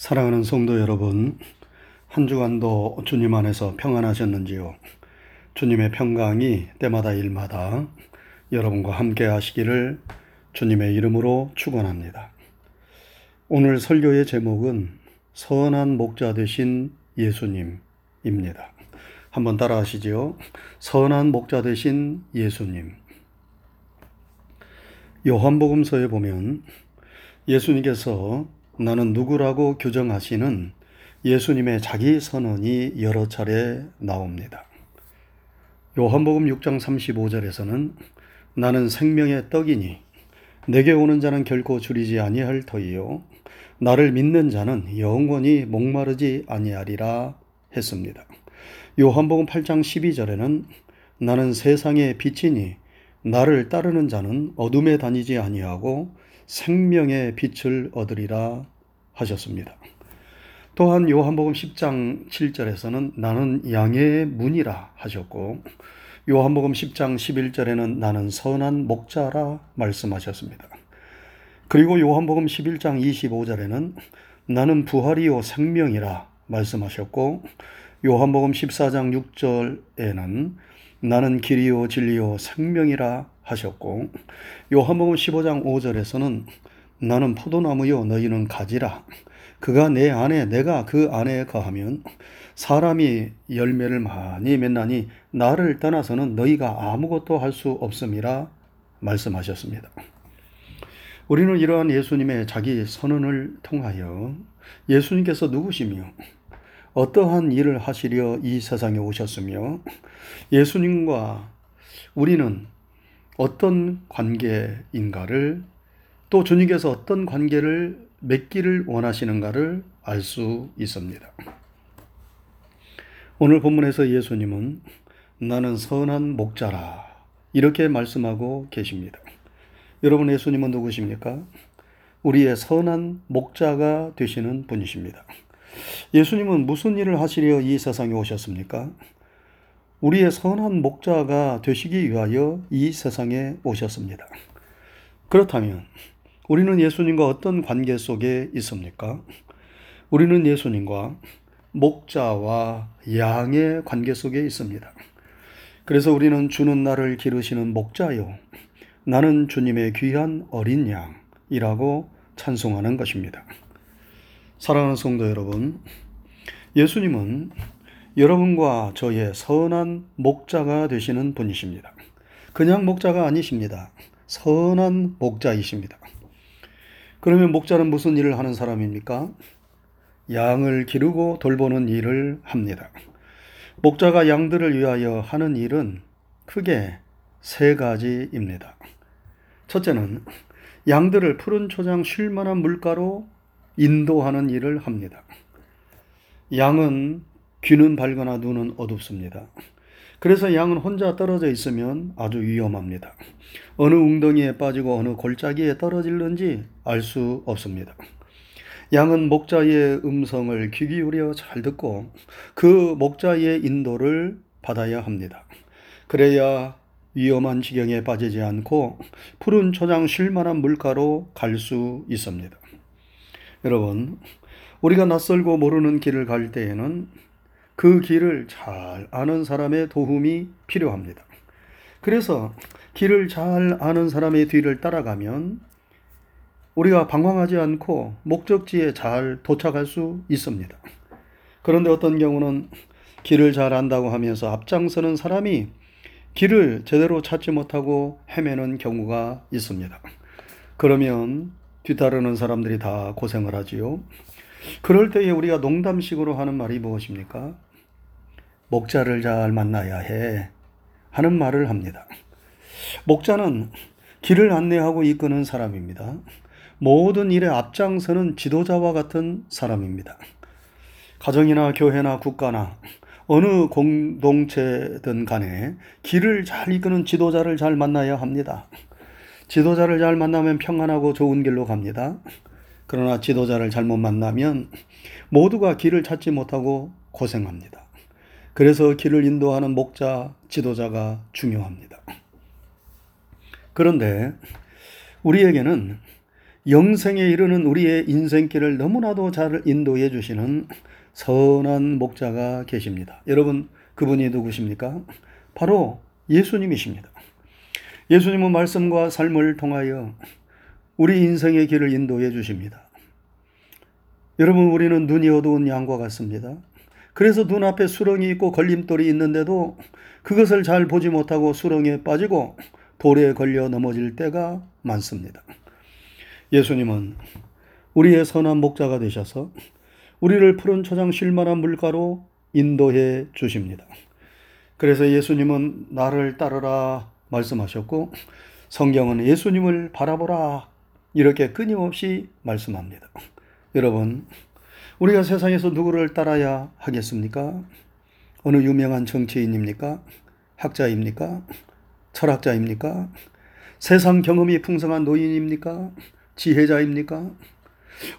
사랑하는 성도 여러분, 한 주간도 주님 안에서 평안하셨는지요? 주님의 평강이 때마다 일마다 여러분과 함께 하시기를 주님의 이름으로 축원합니다. 오늘 설교의 제목은 선한 목자 되신 예수님입니다. 한번 따라 하시지요. 선한 목자 되신 예수님. 요한복음서에 보면 예수님께서 나는 누구라고 규정하시는 예수님의 자기 선언이 여러 차례 나옵니다. 요한복음 6장 35절에서는 나는 생명의 떡이니 내게 오는 자는 결코 줄이지 아니할 터이요 나를 믿는 자는 영원히 목마르지 아니하리라 했습니다. 요한복음 8장 12절에는 나는 세상의 빛이니 나를 따르는 자는 어둠에 다니지 아니하고 생명의 빛을 얻으리라 하셨습니다. 또한 요한복음 10장 7절에서는 나는 양의 문이라 하셨고 요한복음 10장 11절에는 나는 선한 목자라 말씀하셨습니다. 그리고 요한복음 11장 25절에는 나는 부활이요 생명이라 말씀하셨고 요한복음 14장 6절에는 나는 길이요 진리요 생명이라 하셨고 요한복음 15장 5절에서는 나는 포도나무요 너희는 가지라 그가 내 안에 내가 그 안에 거하면 사람이 열매를 많이 맺나니 나를 떠나서는 너희가 아무것도 할 수 없음이라 말씀하셨습니다. 우리는 이러한 예수님의 자기 선언을 통하여 예수님께서 누구시며 어떠한 일을 하시려 이 세상에 오셨으며 예수님과 우리는 어떤 관계인가를 또 주님께서 어떤 관계를 맺기를 원하시는가를 알 수 있습니다. 오늘 본문에서 예수님은 나는 선한 목자라 이렇게 말씀하고 계십니다. 여러분 예수님은 누구십니까? 우리의 선한 목자가 되시는 분이십니다. 예수님은 무슨 일을 하시려 이 세상에 오셨습니까? 우리의 선한 목자가 되시기 위하여 이 세상에 오셨습니다. 그렇다면 우리는 예수님과 어떤 관계 속에 있습니까? 우리는 예수님과 목자와 양의 관계 속에 있습니다. 그래서 우리는 주는 나를 기르시는 목자요. 나는 주님의 귀한 어린 양이라고 찬송하는 것입니다. 사랑하는 성도 여러분, 예수님은 여러분과 저의 선한 목자가 되시는 분이십니다. 그냥 목자가 아니십니다. 선한 목자이십니다. 그러면 목자는 무슨 일을 하는 사람입니까? 양을 기르고 돌보는 일을 합니다. 목자가 양들을 위하여 하는 일은 크게 세 가지입니다. 첫째는 양들을 푸른 초장 쉴 만한 물가로 인도하는 일을 합니다. 양은 귀는 밝거나 눈은 어둡습니다. 그래서 양은 혼자 떨어져 있으면 아주 위험합니다. 어느 웅덩이에 빠지고 어느 골짜기에 떨어질는지 알 수 없습니다. 양은 목자의 음성을 귀 기울여 잘 듣고 그 목자의 인도를 받아야 합니다. 그래야 위험한 지경에 빠지지 않고 푸른 초장 쉴만한 물가로 갈 수 있습니다. 여러분, 우리가 낯설고 모르는 길을 갈 때에는 그 길을 잘 아는 사람의 도움이 필요합니다. 그래서 길을 잘 아는 사람의 뒤를 따라가면 우리가 방황하지 않고 목적지에 잘 도착할 수 있습니다. 그런데 어떤 경우는 길을 잘 안다고 하면서 앞장서는 사람이 길을 제대로 찾지 못하고 헤매는 경우가 있습니다. 그러면 뒤따르는 사람들이 다 고생을 하지요. 그럴 때에 우리가 농담식으로 하는 말이 무엇입니까? 목자를 잘 만나야 해. 하는 말을 합니다. 목자는 길을 안내하고 이끄는 사람입니다. 모든 일에 앞장서는 지도자와 같은 사람입니다. 가정이나 교회나 국가나 어느 공동체든 간에 길을 잘 이끄는 지도자를 잘 만나야 합니다. 지도자를 잘 만나면 평안하고 좋은 길로 갑니다. 그러나 지도자를 잘못 만나면 모두가 길을 찾지 못하고 고생합니다. 그래서 길을 인도하는 목자, 지도자가 중요합니다. 그런데 우리에게는 영생에 이르는 우리의 인생길을 너무나도 잘 인도해 주시는 선한 목자가 계십니다. 여러분, 그분이 누구십니까? 바로 예수님이십니다. 예수님은 말씀과 삶을 통하여 우리 인생의 길을 인도해 주십니다. 여러분, 우리는 눈이 어두운 양과 같습니다. 그래서 눈앞에 수렁이 있고 걸림돌이 있는데도 그것을 잘 보지 못하고 수렁에 빠지고 돌에 걸려 넘어질 때가 많습니다. 예수님은 우리의 선한 목자가 되셔서 우리를 푸른 초장 쉴만한 물가로 인도해 주십니다. 그래서 예수님은 나를 따르라 말씀하셨고 성경은 예수님을 바라보라 이렇게 끊임없이 말씀합니다. 여러분, 우리가 세상에서 누구를 따라야 하겠습니까? 어느 유명한 정치인입니까? 학자입니까? 철학자입니까? 세상 경험이 풍성한 노인입니까? 지혜자입니까?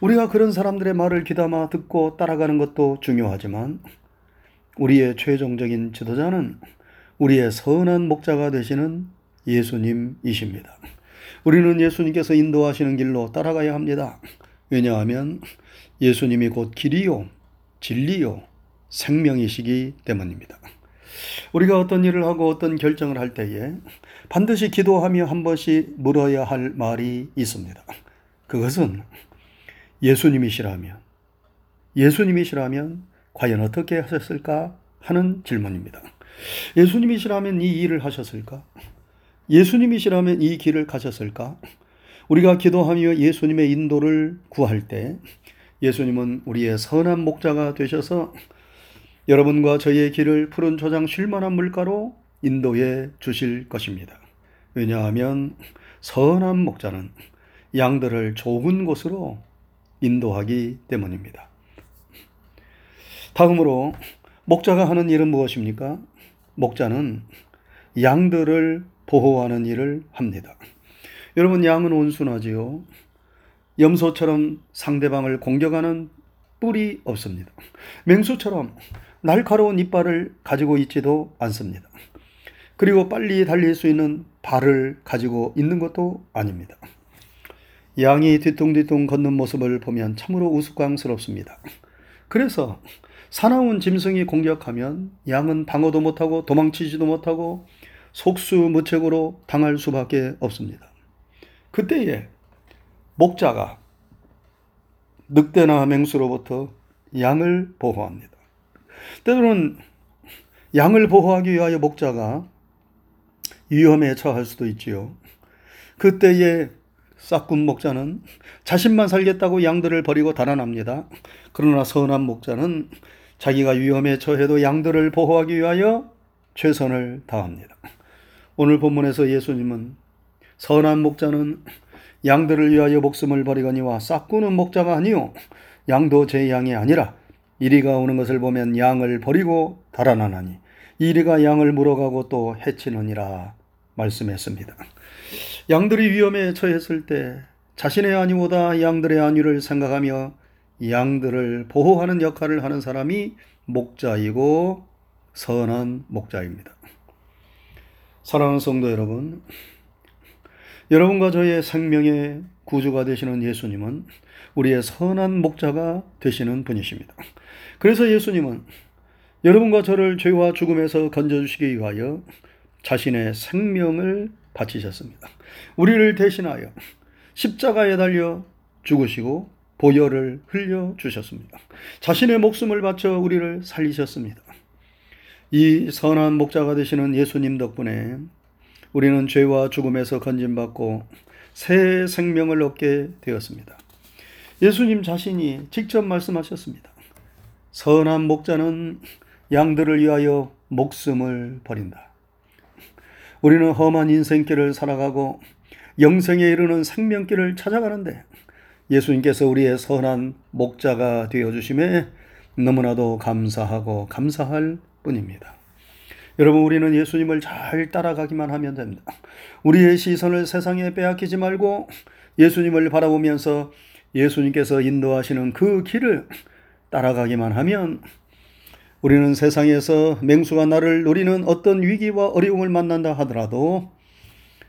우리가 그런 사람들의 말을 귀담아 듣고 따라가는 것도 중요하지만 우리의 최종적인 지도자는 우리의 선한 목자가 되시는 예수님이십니다. 우리는 예수님께서 인도하시는 길로 따라가야 합니다. 왜냐하면 예수님이 곧 길이요, 진리요, 생명이시기 때문입니다. 우리가 어떤 일을 하고 어떤 결정을 할 때에 반드시 기도하며 한 번씩 물어야 할 말이 있습니다. 그것은 예수님이시라면, 예수님이시라면 과연 어떻게 하셨을까 하는 질문입니다. 예수님이시라면 이 일을 하셨을까? 예수님이시라면 이 길을 가셨을까? 우리가 기도하며 예수님의 인도를 구할 때 예수님은 우리의 선한 목자가 되셔서 여러분과 저희의 길을 푸른 초장 쉴만한 물가로 인도해 주실 것입니다. 왜냐하면 선한 목자는 양들을 좋은 곳으로 인도하기 때문입니다. 다음으로 목자가 하는 일은 무엇입니까? 목자는 양들을 보호하는 일을 합니다. 여러분, 양은 온순하지요. 염소처럼 상대방을 공격하는 뿔이 없습니다. 맹수처럼 날카로운 이빨을 가지고 있지도 않습니다. 그리고 빨리 달릴 수 있는 발을 가지고 있는 것도 아닙니다. 양이 뒤뚱뒤뚱 걷는 모습을 보면 참으로 우스꽝스럽습니다. 그래서 사나운 짐승이 공격하면 양은 방어도 못하고 도망치지도 못하고 속수무책으로 당할 수밖에 없습니다. 그때에 목자가 늑대나 맹수로부터 양을 보호합니다. 때로는 양을 보호하기 위하여 목자가 위험에 처할 수도 있지요. 그때에 싹군 목자는 자신만 살겠다고 양들을 버리고 달아납니다. 그러나 선한 목자는 자기가 위험에 처해도 양들을 보호하기 위하여 최선을 다합니다. 오늘 본문에서 예수님은 선한 목자는 양들을 위하여 목숨을 버리거니와 싹구는 목자가 아니요 양도 제 양이 아니라 이리가 오는 것을 보면 양을 버리고 달아나나니 이리가 양을 물어가고 또 해치느니라 말씀했습니다. 양들이 위험에 처했을 때 자신의 안위보다 양들의 안위를 생각하며 양들을 보호하는 역할을 하는 사람이 목자이고 선한 목자입니다. 사랑하는 성도 여러분, 여러분과 저의 생명의 구주가 되시는 예수님은 우리의 선한 목자가 되시는 분이십니다. 그래서 예수님은 여러분과 저를 죄와 죽음에서 건져주시기 위하여 자신의 생명을 바치셨습니다. 우리를 대신하여 십자가에 달려 죽으시고 보혈을 흘려 주셨습니다. 자신의 목숨을 바쳐 우리를 살리셨습니다. 이 선한 목자가 되시는 예수님 덕분에 우리는 죄와 죽음에서 건진받고 새 생명을 얻게 되었습니다. 예수님 자신이 직접 말씀하셨습니다. 선한 목자는 양들을 위하여 목숨을 버린다. 우리는 험한 인생길을 살아가고 영생에 이르는 생명길을 찾아가는데 예수님께서 우리의 선한 목자가 되어 주심에 너무나도 감사하고 감사할 뿐입니다. 여러분 우리는 예수님을 잘 따라가기만 하면 됩니다. 우리의 시선을 세상에 빼앗기지 말고 예수님을 바라보면서 예수님께서 인도하시는 그 길을 따라가기만 하면 우리는 세상에서 맹수가 나를 노리는 어떤 위기와 어려움을 만난다 하더라도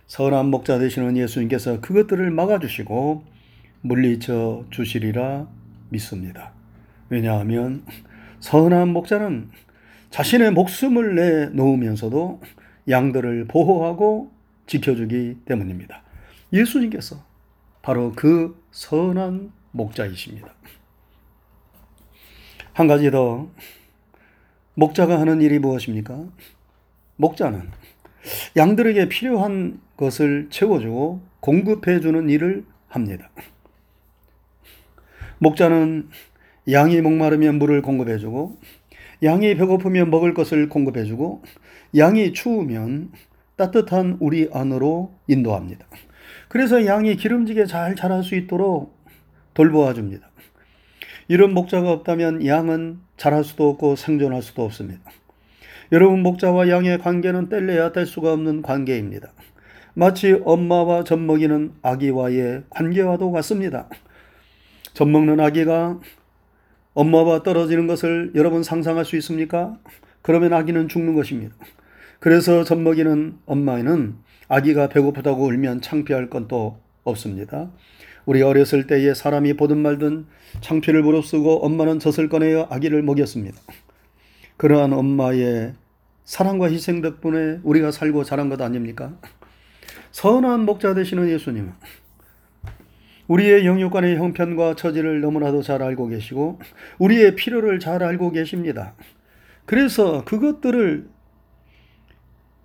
선한 목자 되시는 예수님께서 그것들을 막아주시고 물리쳐 주시리라 믿습니다. 왜냐하면 선한 목자는 자신의 목숨을 내놓으면서도 양들을 보호하고 지켜주기 때문입니다. 예수님께서 바로 그 선한 목자이십니다. 한 가지 더 목자가 하는 일이 무엇입니까? 목자는 양들에게 필요한 것을 채워주고 공급해주는 일을 합니다. 목자는 양이 목마르면 물을 공급해주고, 양이 배고프면 먹을 것을 공급해주고, 양이 추우면 따뜻한 우리 안으로 인도합니다. 그래서 양이 기름지게 잘 자랄 수 있도록 돌보아 줍니다. 이런 목자가 없다면 양은 자랄 수도 없고 생존할 수도 없습니다. 여러분, 목자와 양의 관계는 뗄래야 뗄 수가 없는 관계입니다. 마치 엄마와 젖먹이는 아기와의 관계와도 같습니다. 젖먹는 아기가 엄마와 떨어지는 것을 여러분 상상할 수 있습니까? 그러면 아기는 죽는 것입니다. 그래서 젖먹이는 엄마는 아기가 배고프다고 울면 창피할 건 또 없습니다. 우리 어렸을 때에 사람이 보든 말든 창피를 무릅쓰고 엄마는 젖을 꺼내어 아기를 먹였습니다. 그러한 엄마의 사랑과 희생 덕분에 우리가 살고 자란 것 아닙니까? 선한 목자 되시는 예수님은 우리의 영육간의 형편과 처지를 너무나도 잘 알고 계시고 우리의 필요를 잘 알고 계십니다. 그래서 그것들을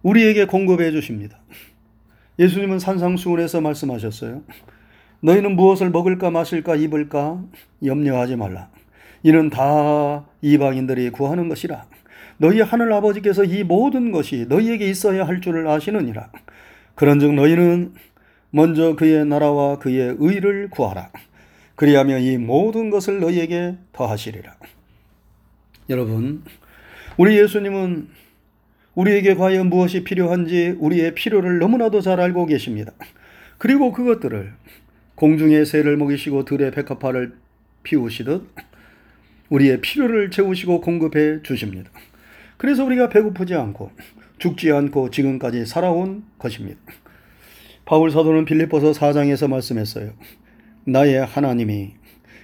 우리에게 공급해 주십니다. 예수님은 산상수훈에서 말씀하셨어요. 너희는 무엇을 먹을까 마실까 입을까 염려하지 말라. 이는 다 이방인들이 구하는 것이라. 너희 하늘 아버지께서 이 모든 것이 너희에게 있어야 할 줄을 아시느니라. 그런즉 너희는 먼저 그의 나라와 그의 의를 구하라. 그리하면 이 모든 것을 너희에게 더하시리라. 여러분, 우리 예수님은 우리에게 과연 무엇이 필요한지 우리의 필요를 너무나도 잘 알고 계십니다. 그리고 그것들을 공중의 새를 먹이시고 들의 백합화를 피우시듯 우리의 필요를 채우시고 공급해 주십니다. 그래서 우리가 배고프지 않고 죽지 않고 지금까지 살아온 것입니다. 바울 사도는 빌립보서 4장에서 말씀했어요. 나의 하나님이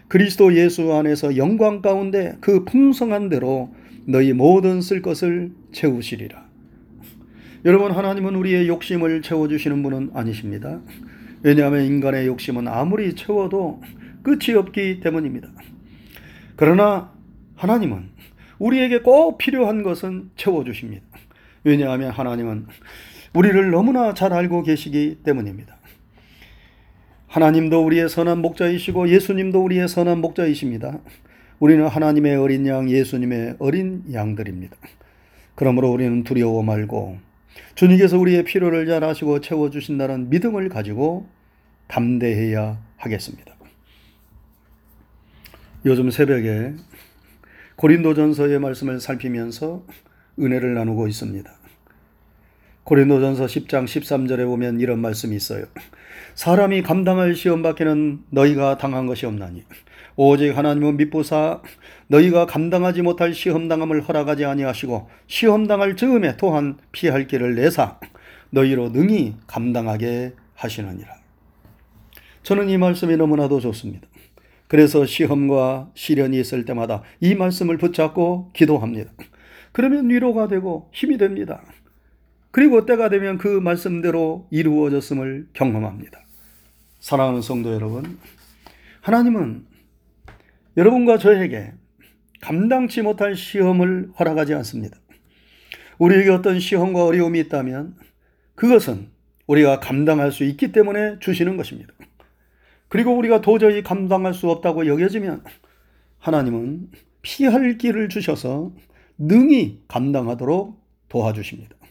그리스도 예수 안에서 영광 가운데 그 풍성한 대로 너희 모든 쓸 것을 채우시리라. 여러분 하나님은 우리의 욕심을 채워 주시는 분은 아니십니다. 왜냐하면 인간의 욕심은 아무리 채워도 끝이 없기 때문입니다. 그러나 하나님은 우리에게 꼭 필요한 것은 채워 주십니다. 왜냐하면 하나님은 우리를 너무나 잘 알고 계시기 때문입니다. 하나님도 우리의 선한 목자이시고 예수님도 우리의 선한 목자이십니다. 우리는 하나님의 어린 양, 예수님의 어린 양들입니다. 그러므로 우리는 두려워 말고 주님께서 우리의 필요를 잘 아시고 채워주신다는 믿음을 가지고 담대해야 하겠습니다. 요즘 새벽에 고린도전서의 말씀을 살피면서 은혜를 나누고 있습니다. 고린도전서 10장 13절에 보면 이런 말씀이 있어요. 사람이 감당할 시험 밖에는 너희가 당한 것이 없나니 오직 하나님은 믿보사 너희가 감당하지 못할 시험 당함을 허락하지 아니하시고 시험 당할 즈음에 또한 피할 길을 내사 너희로 능히 감당하게 하시느니라. 저는 이 말씀이 너무나도 좋습니다. 그래서 시험과 시련이 있을 때마다 이 말씀을 붙잡고 기도합니다. 그러면 위로가 되고 힘이 됩니다. 그리고 때가 되면 그 말씀대로 이루어졌음을 경험합니다. 사랑하는 성도 여러분, 하나님은 여러분과 저에게 감당치 못할 시험을 허락하지 않습니다. 우리에게 어떤 시험과 어려움이 있다면 그것은 우리가 감당할 수 있기 때문에 주시는 것입니다. 그리고 우리가 도저히 감당할 수 없다고 여겨지면 하나님은 피할 길을 주셔서 능히 감당하도록 도와주십니다.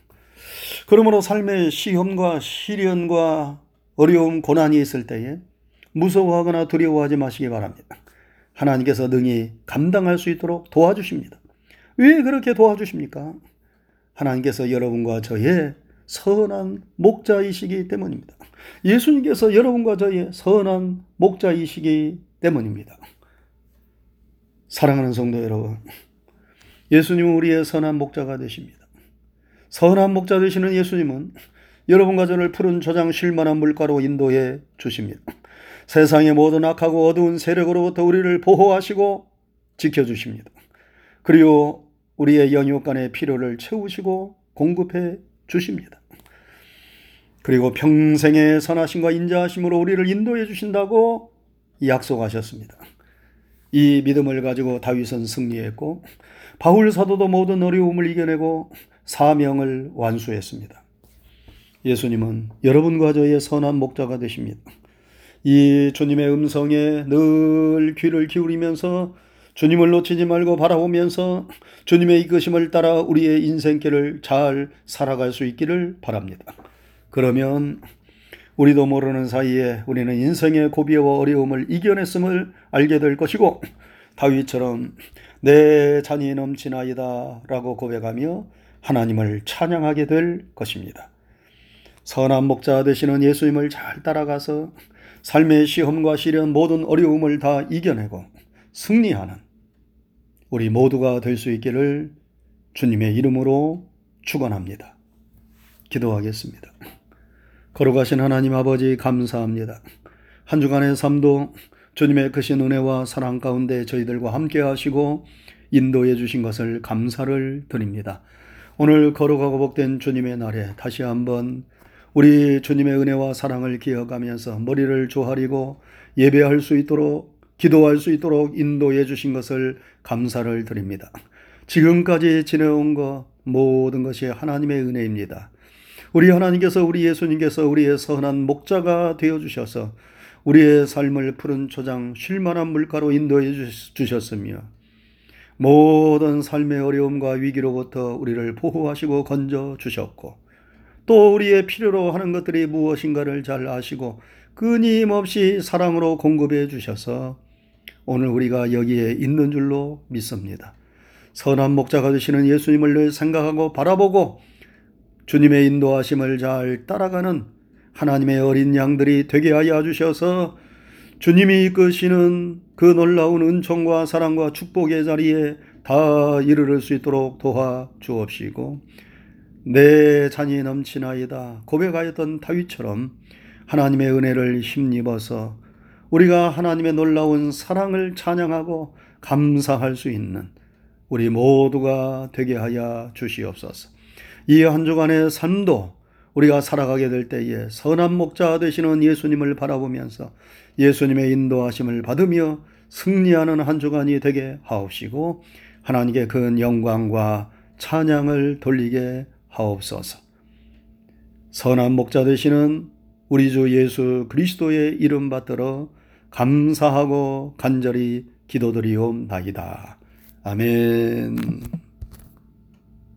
그러므로 삶의 시험과 시련과 어려움, 고난이 있을 때에 무서워하거나 두려워하지 마시기 바랍니다. 하나님께서 능히 감당할 수 있도록 도와주십니다. 왜 그렇게 도와주십니까? 하나님께서 여러분과 저의 선한 목자이시기 때문입니다. 예수님께서 여러분과 저의 선한 목자이시기 때문입니다. 사랑하는 성도 여러분, 예수님은 우리의 선한 목자가 되십니다. 선한 목자 되시는 예수님은 여러분과 저를 푸른 저장 쉴만한 물가로 인도해 주십니다. 세상의 모든 악하고 어두운 세력으로부터 우리를 보호하시고 지켜주십니다. 그리고 우리의 영육간의 필요를 채우시고 공급해 주십니다. 그리고 평생의 선하심과 인자하심으로 우리를 인도해 주신다고 약속하셨습니다. 이 믿음을 가지고 다윗은 승리했고 바울 사도도 모든 어려움을 이겨내고 사명을 완수했습니다. 예수님은 여러분과 저의 선한 목자가 되십니다. 이 주님의 음성에 늘 귀를 기울이면서 주님을 놓치지 말고 바라보면서 주님의 이끄심을 따라 우리의 인생길을 잘 살아갈 수 있기를 바랍니다. 그러면 우리도 모르는 사이에 우리는 인생의 고비와 어려움을 이겨냈음을 알게 될 것이고 다윗처럼 내 잔이 넘치나이다 라고 고백하며 하나님을 찬양하게 될 것입니다. 선한 목자 되시는 예수님을 잘 따라가서 삶의 시험과 시련 모든 어려움을 다 이겨내고 승리하는 우리 모두가 될 수 있기를 주님의 이름으로 축원합니다. 기도하겠습니다. 걸어가신 하나님 아버지 감사합니다. 한 주간의 삶도 주님의 크신 은혜와 사랑 가운데 저희들과 함께 하시고 인도해 주신 것을 감사를 드립니다. 오늘 걸어가고 복된 주님의 날에 다시 한번 우리 주님의 은혜와 사랑을 기억하면서 머리를 조아리고 예배할 수 있도록 기도할 수 있도록 인도해 주신 것을 감사를 드립니다. 지금까지 지내온 것 모든 것이 하나님의 은혜입니다. 우리 하나님께서 우리 예수님께서 우리의 선한 목자가 되어 주셔서 우리의 삶을 푸른 초장 쉴만한 물가로 인도해 주셨으며 모든 삶의 어려움과 위기로부터 우리를 보호하시고 건져 주셨고 또 우리의 필요로 하는 것들이 무엇인가를 잘 아시고 끊임없이 사랑으로 공급해 주셔서 오늘 우리가 여기에 있는 줄로 믿습니다. 선한 목자가 되시는 예수님을 늘 생각하고 바라보고 주님의 인도하심을 잘 따라가는 하나님의 어린 양들이 되게 하여 주셔서 주님이 이끄시는 그 놀라운 은총과 사랑과 축복의 자리에 다 이르를 수 있도록 도와 주옵시고 내 잔이 넘치나이다 고백하였던 다윗처럼 하나님의 은혜를 힘입어서 우리가 하나님의 놀라운 사랑을 찬양하고 감사할 수 있는 우리 모두가 되게 하여 주시옵소서. 이 한 주간의 삶도 우리가 살아가게 될 때에 선한 목자 되시는 예수님을 바라보면서 예수님의 인도하심을 받으며 승리하는 한 주간이 되게 하옵시고 하나님께 큰 영광과 찬양을 돌리게 하옵소서. 선한 목자 되시는 우리 주 예수 그리스도의 이름 받들어 감사하고 간절히 기도드리옵나이다. 아멘.